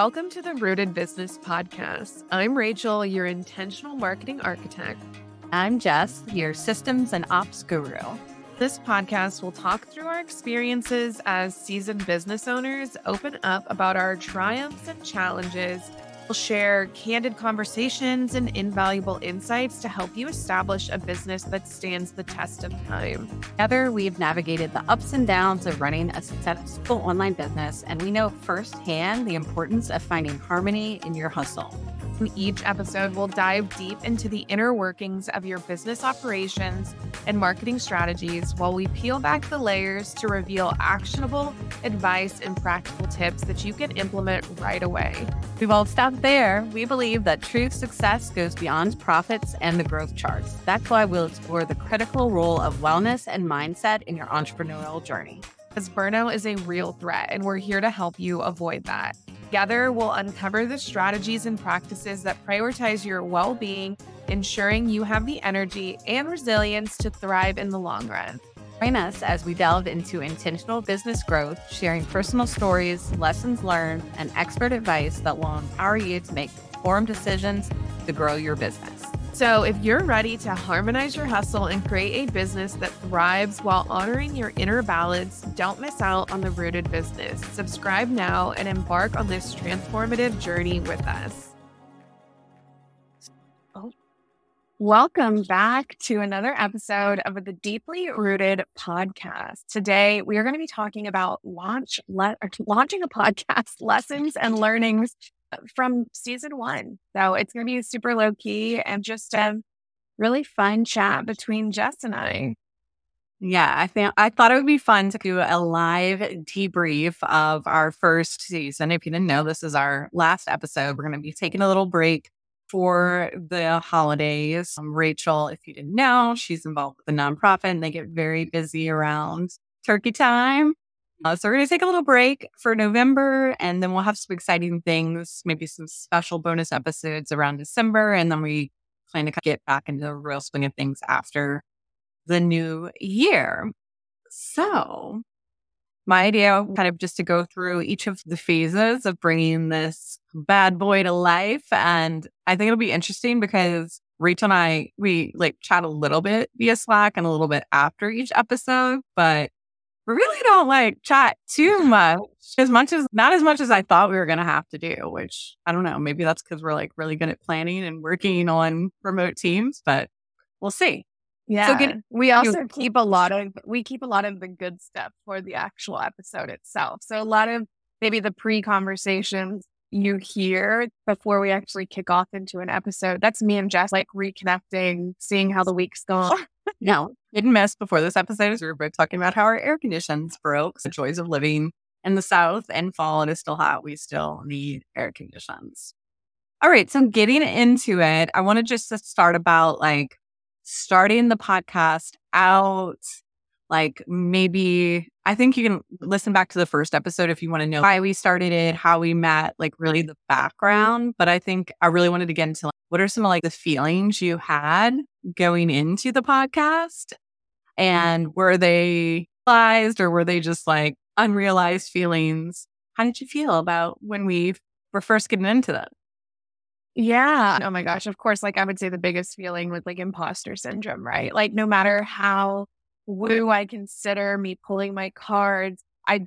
Welcome to the Rooted Business Podcast. I'm Rachel, your intentional marketing architect. I'm Jess, your systems and ops guru. This podcast will talk through our experiences as seasoned business owners, open up about our triumphs and challenges, We'll share candid conversations and invaluable insights to help you establish a business that stands the test of time. Together, we've navigated the ups and downs of running a successful online business, and we know firsthand the importance of finding harmony in your hustle. In each episode, we'll dive deep into the inner workings of your business operations and marketing strategies while we peel back the layers to reveal actionable advice and practical tips that you can implement right away. We won't stop there. We believe that true success goes beyond profits and the growth charts. That's why we'll explore the critical role of wellness and mindset in your entrepreneurial journey. Because burnout is a real threat, and we're here to help you avoid that. Together, we'll uncover the strategies and practices that prioritize your well being, ensuring you have the energy and resilience to thrive in the long run. Join us as we delve into intentional business growth, sharing personal stories, lessons learned, and expert advice that will empower you to make informed decisions to grow your business. So, if you're ready to harmonize your hustle and create a business that thrives while honoring your inner balance, don't miss out on the rooted business. Subscribe now and embark on this transformative journey with us. Oh. Welcome back to another episode of the Deeply Rooted podcast. Today, we are going to be talking about launch le- launching a podcast lessons and learnings from season one. So it's going to be super low key and just a really fun chat between Jess and I. Yeah, I think I thought it would be fun to do a live debrief of our first season. If you didn't know, this is our last episode. We're going to be taking a little break for the holidays. Um, Rachel, if you didn't know, she's involved with the nonprofit and they get very busy around turkey time. Uh, so we're going to take a little break for November and then we'll have some exciting things, maybe some special bonus episodes around December. And then we plan to get back into the real swing of things after the new year. So my idea kind of just to go through each of the phases of bringing this bad boy to life. And I think it'll be interesting because Rachel and I, we like chat a little bit via Slack and a little bit after each episode, but really don't like chat too much as much as not as much as I thought we were going to have to do, which I don't know. Maybe that's because we're like really good at planning and working on remote teams, but we'll see. Yeah. So get, we also you, keep a lot of, we keep a lot of the good stuff for the actual episode itself. So a lot of maybe the pre conversations you hear before we actually kick off into an episode. That's me and Jess like reconnecting, seeing how the week's gone. no, didn't miss before this episode is we were both talking about how our air conditions broke. The joys of living in the South and fall it is still hot. We still need air conditions. All right. So getting into it, I want to just start about like starting the podcast out like maybe I think you can listen back to the first episode if you want to know why we started it, how we met, like really the background. But I think I really wanted to get into like, what are some of like the feelings you had going into the podcast? And were they realized or were they just like unrealized feelings? How did you feel about when we were first getting into that? Yeah. Oh my gosh. Of course, like I would say the biggest feeling was like imposter syndrome, right? Like no matter how woo I consider me pulling my cards. I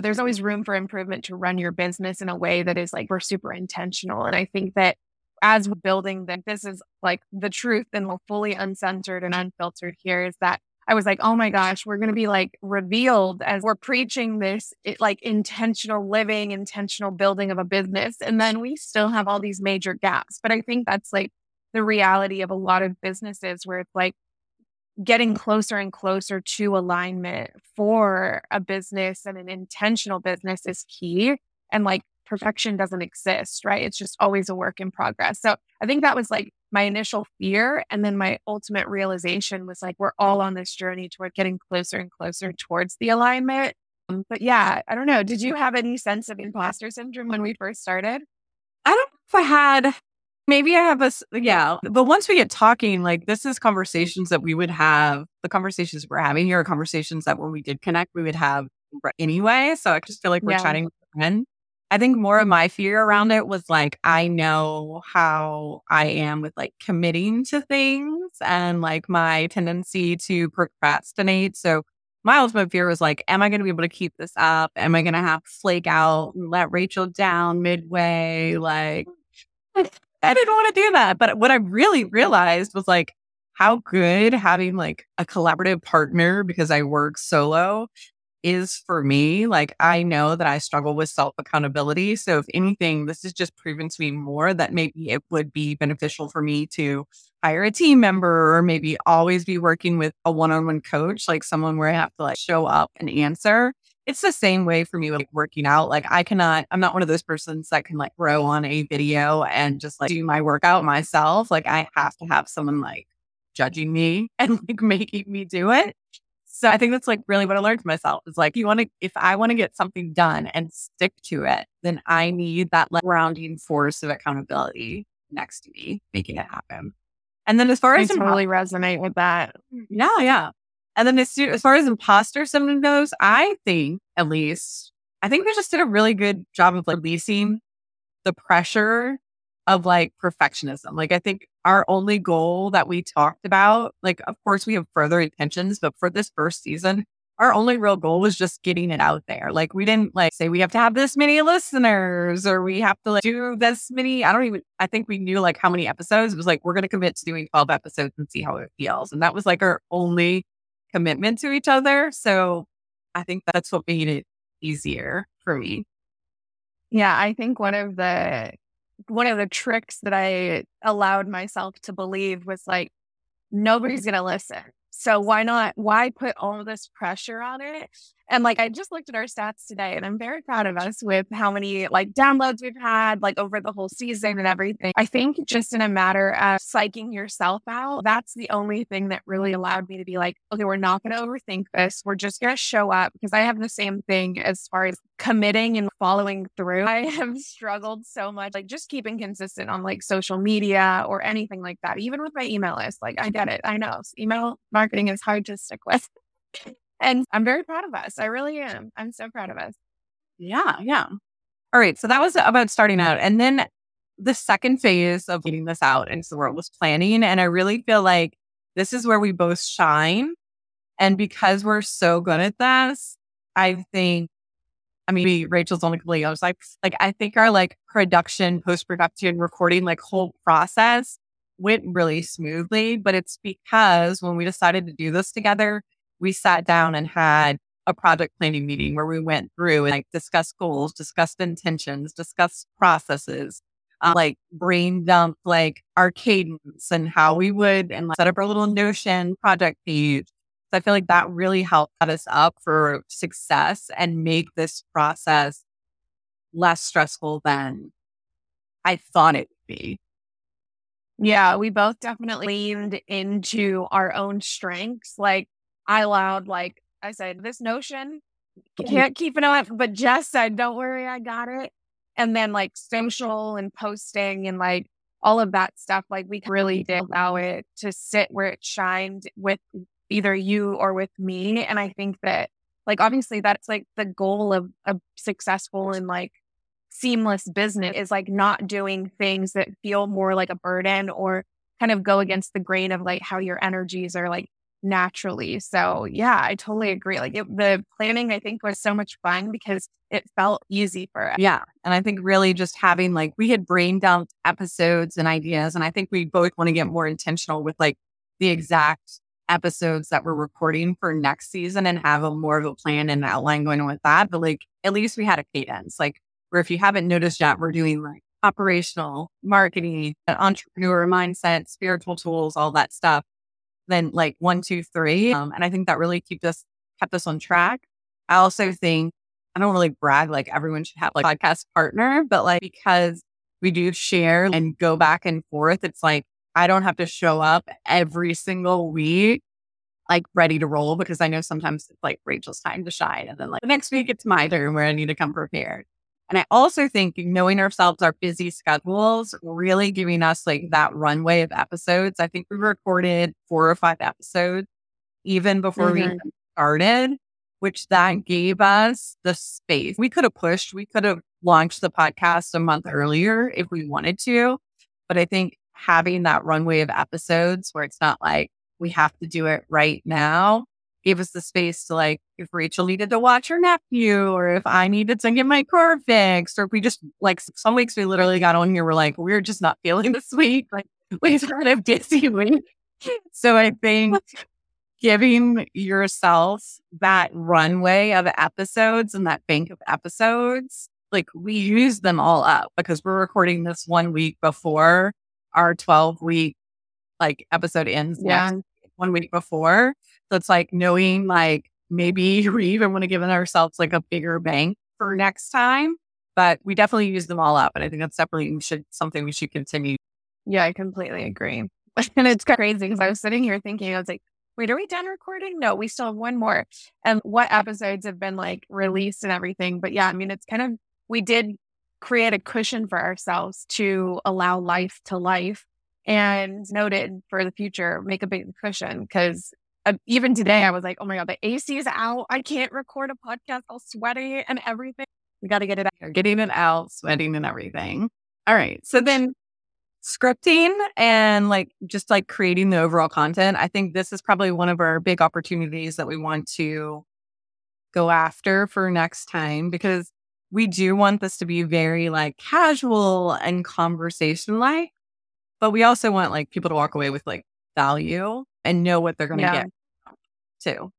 there's always room for improvement to run your business in a way that is like we're super intentional. And I think that as we're building that this is like the truth and fully uncensored and unfiltered here is that I was like, oh my gosh, we're going to be like revealed as we're preaching this it, like intentional living, intentional building of a business. And then we still have all these major gaps. But I think that's like the reality of a lot of businesses where it's like, getting closer and closer to alignment for a business and an intentional business is key. And like perfection doesn't exist, right? It's just always a work in progress. So I think that was like my initial fear. And then my ultimate realization was like, we're all on this journey toward getting closer and closer towards the alignment. Um, but yeah, I don't know. Did you have any sense of imposter syndrome when we first started? I don't know if I had maybe I have a, yeah. But once we get talking, like this is conversations that we would have, the conversations we're having here are conversations that when we did connect, we would have anyway. So I just feel like we're yeah. chatting with a friend. I think more of my fear around it was like, I know how I am with like committing to things and like my tendency to procrastinate. So my ultimate fear was like, am I going to be able to keep this up? Am I going to have to flake out and let Rachel down midway? Like, I didn't want to do that. But what I really realized was like how good having like a collaborative partner because I work solo is for me. Like, I know that I struggle with self accountability. So, if anything, this has just proven to me more that maybe it would be beneficial for me to hire a team member or maybe always be working with a one on one coach, like someone where I have to like show up and answer. It's the same way for me, like working out. Like, I cannot, I'm not one of those persons that can like row on a video and just like do my workout myself. Like, I have to have someone like judging me and like making me do it. So I think that's like really what I learned for myself is like, you want to, if I want to get something done and stick to it, then I need that like grounding force of accountability next to me, making it happen. And then as far I as totally resonate with that. yeah, yeah. And then as, as far as imposter syndrome goes, I think at least, I think we just did a really good job of like releasing the pressure of like perfectionism. Like, I think our only goal that we talked about, like, of course, we have further intentions, but for this first season, our only real goal was just getting it out there. Like, we didn't like say we have to have this many listeners or we have to like do this many. I don't even, I think we knew like how many episodes. It was like, we're to commit to doing 12 episodes and see how it feels. And that was like our only commitment to each other. So I think that's what made it easier for me. Yeah, I think one of the one of the tricks that I allowed myself to believe was like, nobody's going to listen. So why not? Why put all this pressure on it? And like, I just looked at our stats today and I'm very proud of us with how many like downloads we've had, like over the whole season and everything. I think just in a matter of psyching yourself out, that's the only thing that really allowed me to be like, okay, we're not going to overthink this. We're just going to show up because I have the same thing as far as committing and following through. I have struggled so much, like just keeping consistent on like social media or anything like that, even with my email list. Like, I get it. I know email marketing is hard to stick with. And I'm very proud of us. I really am. I'm so proud of us. Yeah, yeah. All right. So that was about starting out. And then the second phase of getting this out into the world was planning. And I really feel like this is where we both shine. And because we're so good at this, I think, I mean, Rachel's only completely was like, like, I think our like production, post production, recording, like whole process went really smoothly. But it's because when we decided to do this together, we sat down and had a project planning meeting where we went through and like discussed goals, discussed intentions, discussed processes, um, like brain dump like our cadence and how we would and like, set up our little Notion project page. So I feel like that really helped set us up for success and make this process less stressful than I thought it would be. Yeah, we both definitely leaned into our own strengths. Like I allowed, like I said, this notion can't keep it up. But Jess said, don't worry, I got it. And then like social and posting and like all of that stuff, like we really did allow it to sit where it shined with either you or with me. And I think that like obviously that's like the goal of a successful and like seamless business is like not doing things that feel more like a burden or kind of go against the grain of like how your energies are like naturally. So yeah, I totally agree. Like it, the planning, I think was so much fun because it felt easy for us. Yeah. And I think really just having like, we had brain dumped episodes and ideas. And I think we both want to get more intentional with like the exact episodes that we're recording for next season and have a more of a plan and outline going with that. But like, at least we had a cadence, like where if you haven't noticed yet, we're doing like operational marketing, entrepreneur mindset, spiritual tools, all that stuff then like one, two, three. Um, and I think that really kept us kept us on track. I also think I don't really brag like everyone should have like podcast partner, but like because we do share and go back and forth, it's like I don't have to show up every single week like ready to roll because I know sometimes it's like Rachel's time to shine. And then like the next week it's my turn where I need to come prepared. And I also think knowing ourselves, our busy schedules, really giving us like that runway of episodes. I think we recorded four or five episodes even before mm-hmm. we started, which that gave us the space. We could have pushed, we could have launched the podcast a month earlier if we wanted to. But I think having that runway of episodes where it's not like we have to do it right now gave us the space to like, if Rachel needed to watch her nephew or if I needed to get my car fixed, or if we just like some weeks we literally got on here, we're like, we're just not feeling this week. Like we've had a busy week. So I think giving yourself that runway of episodes and that bank of episodes, like we use them all up because we're recording this one week before our 12 week like episode ends yeah. One week before. So it's like knowing like maybe we even want to give ourselves like a bigger bank for next time. But we definitely use them all up. And I think that's definitely should something we should continue. Yeah, I completely agree. and it's crazy because I was sitting here thinking, I was like, wait, are we done recording? No, we still have one more. And what episodes have been like released and everything. But yeah, I mean, it's kind of, we did create a cushion for ourselves to allow life to life and noted for the future, make a big cushion. Cause uh, even today, I was like, oh my God, the AC is out. I can't record a podcast all sweaty and everything. We got to get it out. Getting it out, sweating and everything. All right. So then scripting and like just like creating the overall content, I think this is probably one of our big opportunities that we want to go after for next time because we do want this to be very like casual and conversation like, but we also want like people to walk away with like value and know what they're going to yeah. get too.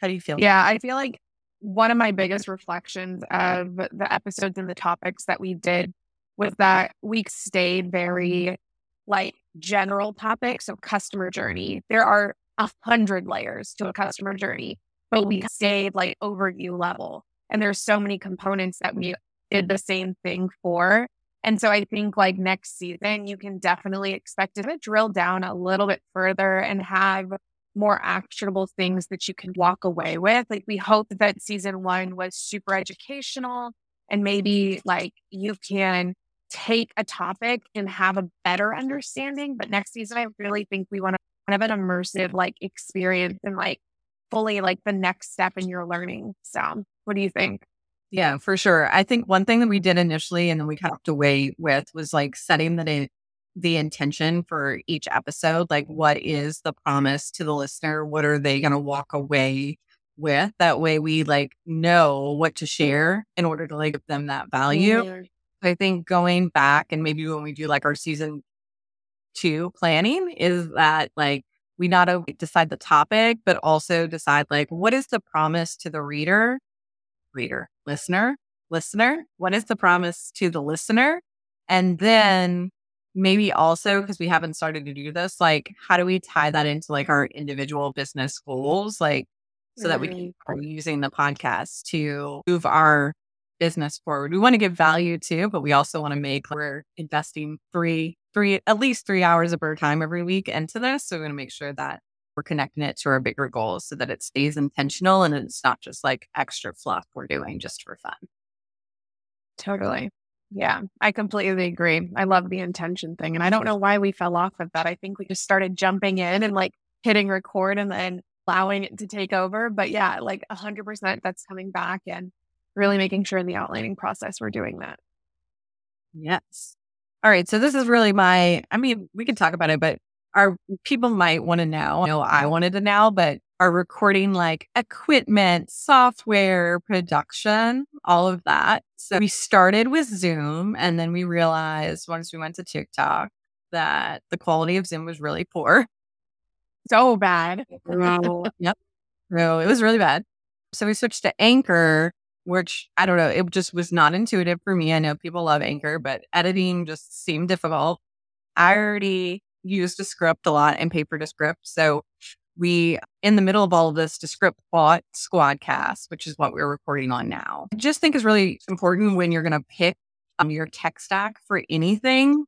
How do you feel? Yeah, I feel like one of my biggest reflections of the episodes and the topics that we did was that we stayed very like general topics. of customer journey. There are a hundred layers to a customer journey, but we stayed like overview level. And there's so many components that we did the same thing for. And so I think like next season, you can definitely expect to drill down a little bit further and have more actionable things that you can walk away with. Like we hope that season one was super educational and maybe like you can take a topic and have a better understanding. But next season, I really think we want to kind of an immersive like experience and like fully like the next step in your learning. So what do you think? Yeah, for sure. I think one thing that we did initially and then we kept away with was like setting the the intention for each episode. Like what is the promise to the listener? What are they gonna walk away with? That way we like know what to share in order to like give them that value. Mm-hmm. I think going back and maybe when we do like our season two planning is that like we not only decide the topic, but also decide like what is the promise to the reader reader, listener, listener. What is the promise to the listener? And then maybe also, because we haven't started to do this, like, how do we tie that into like our individual business goals? Like, so mm-hmm. that we can, are using the podcast to move our business forward. We want to give value too, but we also want to make we're investing three, three, at least three hours of our time every week into this. So we want to make sure that we're connecting it to our bigger goals so that it stays intentional and it's not just like extra fluff we're doing just for fun. Totally. Yeah, I completely agree. I love the intention thing. And I don't know why we fell off of that. I think we just started jumping in and like hitting record and then allowing it to take over. But yeah, like 100% that's coming back and really making sure in the outlining process we're doing that. Yes. All right. So this is really my, I mean, we can talk about it, but our people might want to know. I know I wanted to know, but are recording like equipment, software, production, all of that. So we started with Zoom and then we realized once we went to TikTok that the quality of Zoom was really poor. So bad. yep. So it was really bad. So we switched to Anchor, which I don't know, it just was not intuitive for me. I know people love Anchor, but editing just seemed difficult. I already used Descript a lot and paper Descript. So we, in the middle of all of this, Descript bought Squadcast, which is what we're recording on now. I just think is really important when you're going to pick um, your tech stack for anything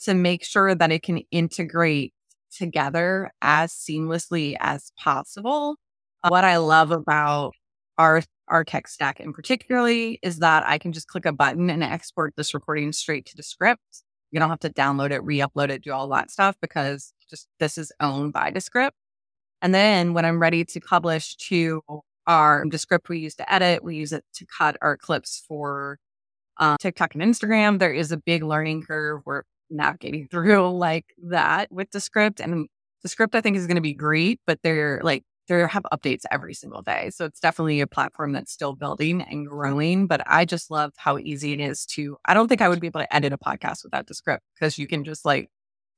to make sure that it can integrate together as seamlessly as possible. Uh, what I love about our our tech stack in particularly is that I can just click a button and export this recording straight to Descript. You don't have to download it, re-upload it, do all that stuff because just this is owned by Descript. And then when I'm ready to publish to our Descript we use to edit, we use it to cut our clips for uh, TikTok and Instagram. There is a big learning curve. We're navigating through like that with Descript. And Descript, I think, is going to be great, but they're like, they have updates every single day. So it's definitely a platform that's still building and growing. But I just love how easy it is to, I don't think I would be able to edit a podcast without Descript because you can just like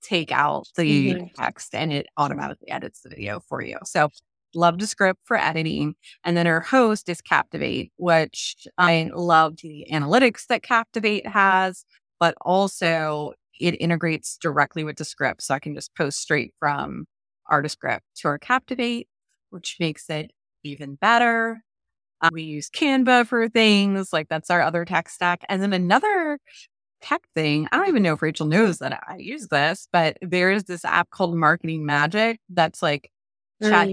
take out the mm-hmm. text and it automatically edits the video for you. So love Descript for editing. And then our host is Captivate, which I love the analytics that Captivate has, but also it integrates directly with Descript. So I can just post straight from our Descript to our Captivate, which makes it even better. Um, we use Canva for things like that's our other tech stack. And then another tech thing, I don't even know if Rachel knows that I use this, but there is this app called Marketing Magic that's like chat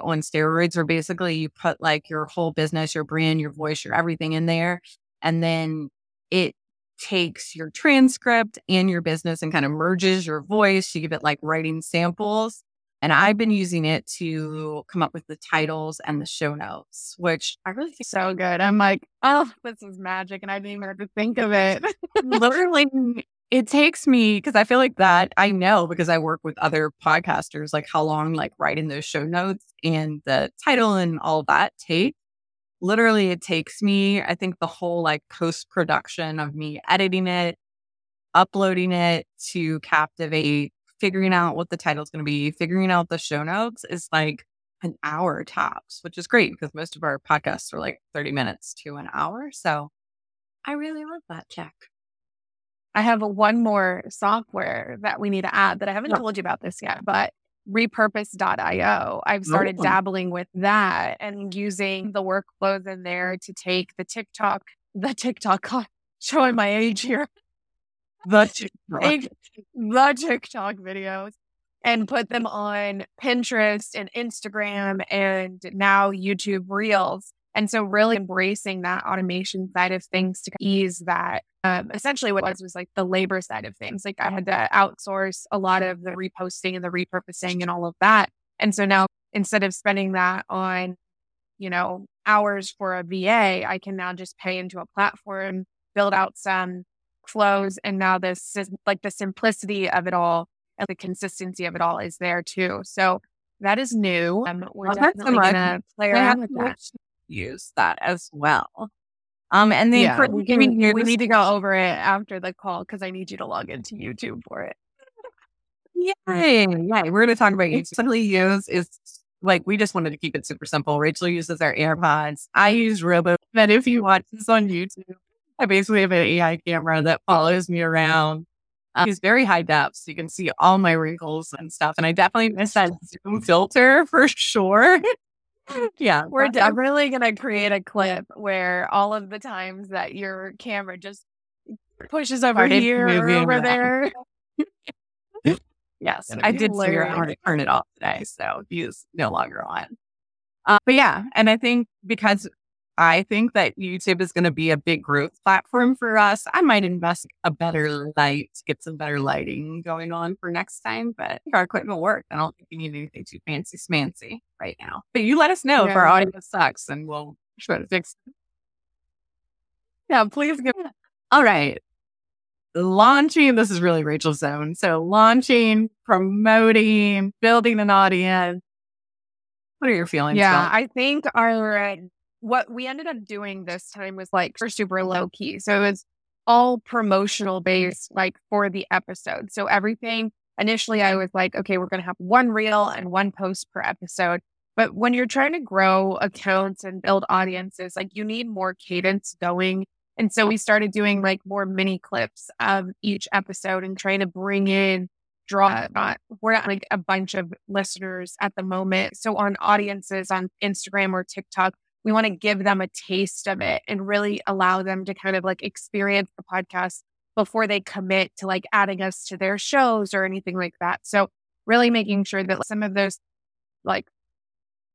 on steroids, where basically you put like your whole business, your brand, your voice, your everything in there. And then it takes your transcript and your business and kind of merges your voice. You give it like writing samples. And I've been using it to come up with the titles and the show notes, which I really think so good. I'm like, oh, this is magic. And I didn't even have to think of it. Literally it takes me because I feel like that I know because I work with other podcasters, like how long like writing those show notes and the title and all that take. Literally, it takes me, I think the whole like post production of me editing it, uploading it to Captivate, figuring out what the title is going to be, figuring out the show notes is like an hour tops, which is great because most of our podcasts are like 30 minutes to an hour. So I really love that, check. I have a, one more software that we need to add that I haven't told you about this yet, but repurpose.io. I've started oh. dabbling with that and using the workflows in there to take the TikTok, the TikTok, showing my age here, the TikTok, the TikTok videos and put them on Pinterest and Instagram and now YouTube Reels. And so, really embracing that automation side of things to ease that um, essentially what was was like the labor side of things. Like I had to outsource a lot of the reposting and the repurposing and all of that. And so now instead of spending that on, you know, hours for a VA, I can now just pay into a platform, build out some flows. And now this is like the simplicity of it all and the consistency of it all is there too. So that is new. Um, we're well, definitely going to play around with that. Use that as well. Um, and then yeah, we, can, we need to go over it after the call because I need you to log into YouTube for it. Yay! Yeah, we're going to talk about YouTube. Simply use is like we just wanted to keep it super simple. Rachel uses our AirPods. I use Robo. And if you watch this on YouTube, I basically have an AI camera that follows me around. Um, it's very high depth, so you can see all my wrinkles and stuff. And I definitely miss that Zoom filter for sure. yeah, we're definitely going to create a clip where all of the times that your camera just pushes over here or over there. yes, I did figure out how to turn it off today, so he's no longer on. Uh, but yeah, and I think because I think that YouTube is going to be a big growth platform for us. I might invest a better light, get some better lighting going on for next time, but our equipment works. I don't think we need anything too fancy smancy right now. But you let us know yeah. if our audio sucks and we'll try to fix it. Yeah, please give. All right. Launching, this is really Rachel's zone. So launching, promoting, building an audience. What are your feelings? Yeah, about? I think our what we ended up doing this time was like super low key. So it was all promotional based, like for the episode. So everything initially, I was like, okay, we're going to have one reel and one post per episode. But when you're trying to grow accounts and build audiences, like you need more cadence going. And so we started doing like more mini clips of each episode and trying to bring in draw not we're not like a bunch of listeners at the moment. So on audiences on Instagram or TikTok, we want to give them a taste of it and really allow them to kind of like experience the podcast before they commit to like adding us to their shows or anything like that. So really making sure that some of those like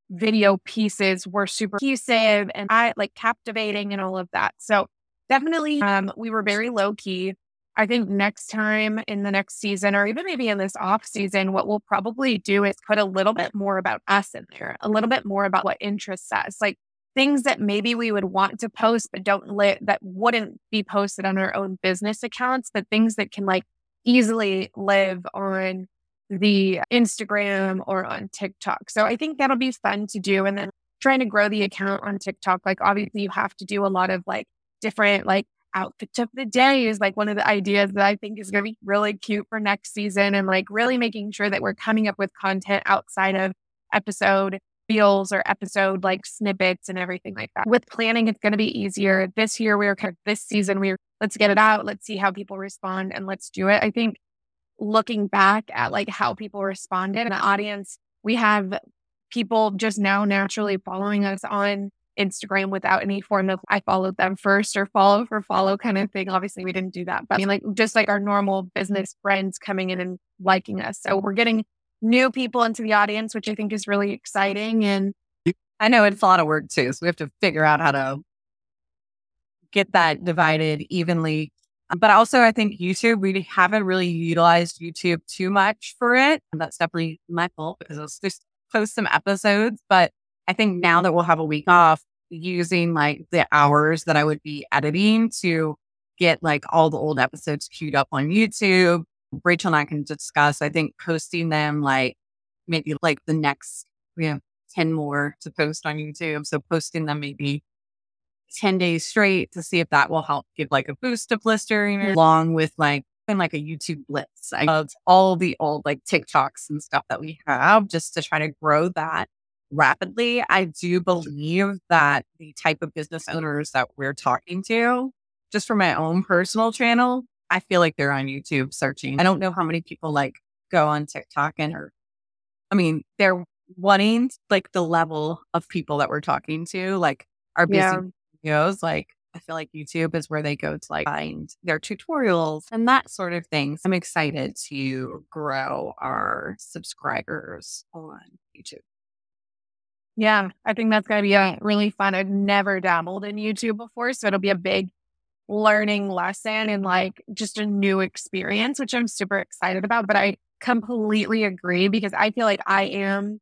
video pieces were super cohesive and I like captivating and all of that. So definitely um we were very low key. I think next time in the next season or even maybe in this off season, what we'll probably do is put a little bit more about us in there, a little bit more about what interests us. Like things that maybe we would want to post but don't li- that wouldn't be posted on our own business accounts, but things that can like easily live on the Instagram or on TikTok. So I think that'll be fun to do. And then trying to grow the account on TikTok, like obviously you have to do a lot of like different like outfit of the day is like one of the ideas that I think is going to be really cute for next season and like really making sure that we're coming up with content outside of episode feels or episode like snippets and everything like that. With planning, it's going to be easier. This year, we are kind of this season, we are let's get it out, let's see how people respond and let's do it. I think looking back at like how people responded in the audience, we have people just now naturally following us on Instagram without any form of I followed them first or follow for follow kind of thing. Obviously, we didn't do that, but I mean, like just like our normal business friends coming in and liking us. So we're getting new people into the audience, which I think is really exciting. And I know it's a lot of work too. So we have to figure out how to get that divided evenly. Uh, but also, I think YouTube, we haven't really utilized YouTube too much for it. And that's definitely my fault because I was just post some episodes. But I think now that we'll have a week off, using like the hours that I would be editing to get like all the old episodes queued up on YouTube. Rachel and I can discuss, I think posting them like maybe like the next, we have 10 more to post on YouTube. So posting them maybe 10 days straight to see if that will help give like a boost of blistering along with like and like a YouTube blitz of all the old like TikToks and stuff that we have just to try to grow that rapidly. I do believe that the type of business owners that we're talking to, just for my own personal channel, I feel like they're on YouTube searching. I don't know how many people like go on TikTok and are, I mean, they're wanting like the level of people that we're talking to, like our busy yeah. videos, like I feel like YouTube is where they go to like find their tutorials and that sort of thing. I'm excited to grow our subscribers on YouTube. Yeah, I think that's going to be a really fun. I've never dabbled in YouTube before, so it'll be a big learning lesson and like just a new experience, which I'm super excited about. But I completely agree because I feel like I am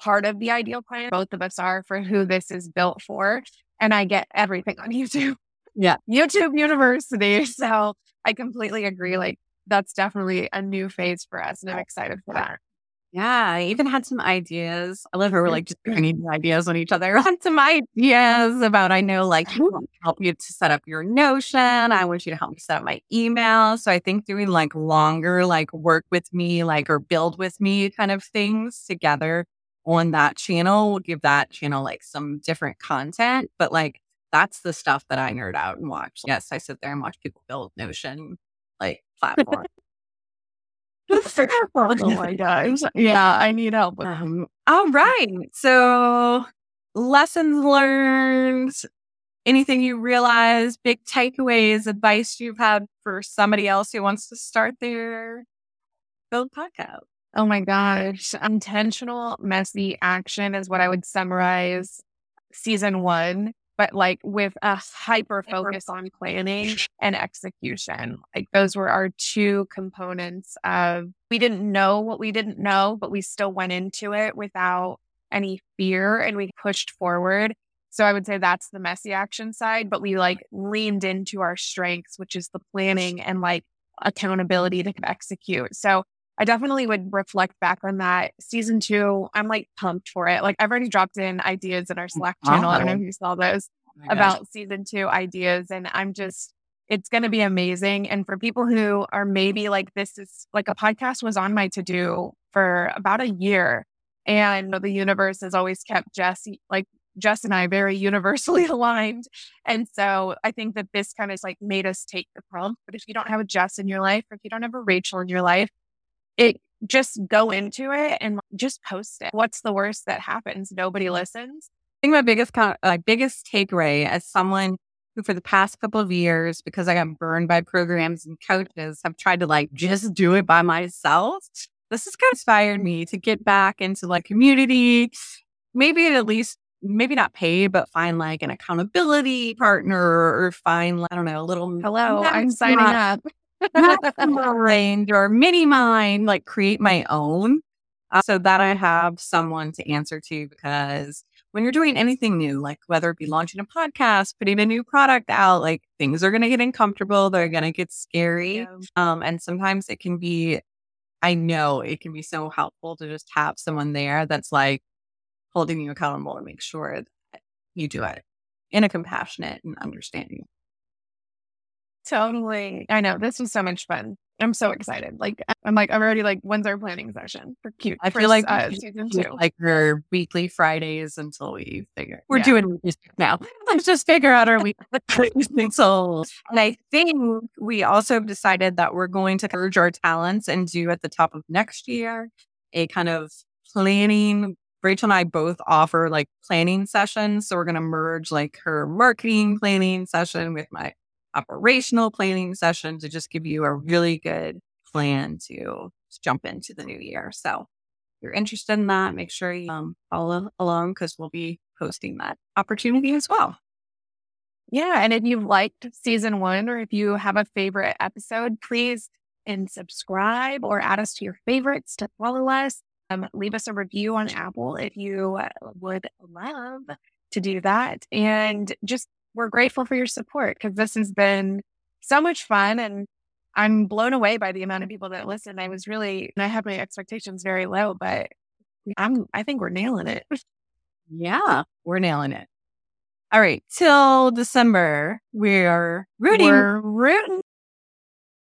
part of the ideal client. Both of us are for who this is built for. And I get everything on YouTube. Yeah. YouTube University. So I completely agree. Like that's definitely a new phase for us. And I'm excited for that. Yeah, I even had some ideas. I love how we're mm. like just bringing ideas on each other. I had some ideas about, I know, like help you to set up your Notion. I want you to help me set up my email. So I think doing like longer, like work with me, like or build with me kind of things together on that channel will give that channel like some different content. But like that's the stuff that I nerd out and watch. Yes, I sit there and watch people build Notion like platform oh my gosh. Yeah, I need help with um, All right. So, lessons learned, anything you realize, big takeaways, advice you've had for somebody else who wants to start their build podcast? Oh my gosh. Intentional, messy action is what I would summarize season one but like with a hyper focus on planning and execution. Like those were our two components of we didn't know what we didn't know, but we still went into it without any fear and we pushed forward. So I would say that's the messy action side, but we like leaned into our strengths, which is the planning and like accountability to execute. So I definitely would reflect back on that. Season two, I'm like pumped for it. Like I've already dropped in ideas in our mm, Slack channel. I don't know if you saw those oh about gosh. season two ideas. And I'm just, it's going to be amazing. And for people who are maybe like, this is like a podcast was on my to do for about a year. And the universe has always kept Jess, like Jess and I, very universally aligned. And so I think that this kind of like made us take the prompt. But if you don't have a Jess in your life, or if you don't have a Rachel in your life, it just go into it and just post it. What's the worst that happens? Nobody mm-hmm. listens. I think my biggest my biggest takeaway as someone who for the past couple of years, because I got burned by programs and coaches, have tried to like just do it by myself. This has kind of inspired me to get back into like community, maybe at least maybe not pay, but find like an accountability partner or find, like, I don't know, a little. Hello, I'm signing up range or mini mind, like create my own uh, so that I have someone to answer to because when you're doing anything new, like whether it be launching a podcast, putting a new product out, like things are going to get uncomfortable. They're going to get scary. Yeah. Um, and sometimes it can be, I know it can be so helpful to just have someone there that's like holding you accountable to make sure that you do it in a compassionate and understanding. Totally. I know. This was so much fun. I'm so excited. Like I'm like I'm already like when's our planning session for cute? I feel like uh, season two, like our weekly Fridays until we figure we're yeah. doing now. Let's just figure out our weekly so. And I think we also decided that we're going to merge our talents and do at the top of next year a kind of planning. Rachel and I both offer like planning sessions, so we're going to merge like her marketing planning session with my operational planning session to just give you a really good plan to jump into the new year. So if you're interested in that, make sure you um, follow along because we'll be posting that opportunity as well. Yeah. And if you've liked season one or if you have a favorite episode, please and subscribe or add us to your favorites to follow us. Um, leave us a review on Apple if you would love to do that. And just we're grateful for your support because this has been so much fun and I'm blown away by the amount of people that listen. I was really, and I had my expectations very low, but I'm, I think we're nailing it. Yeah, we're nailing it. All right. Till December, we are rooting. We're rooting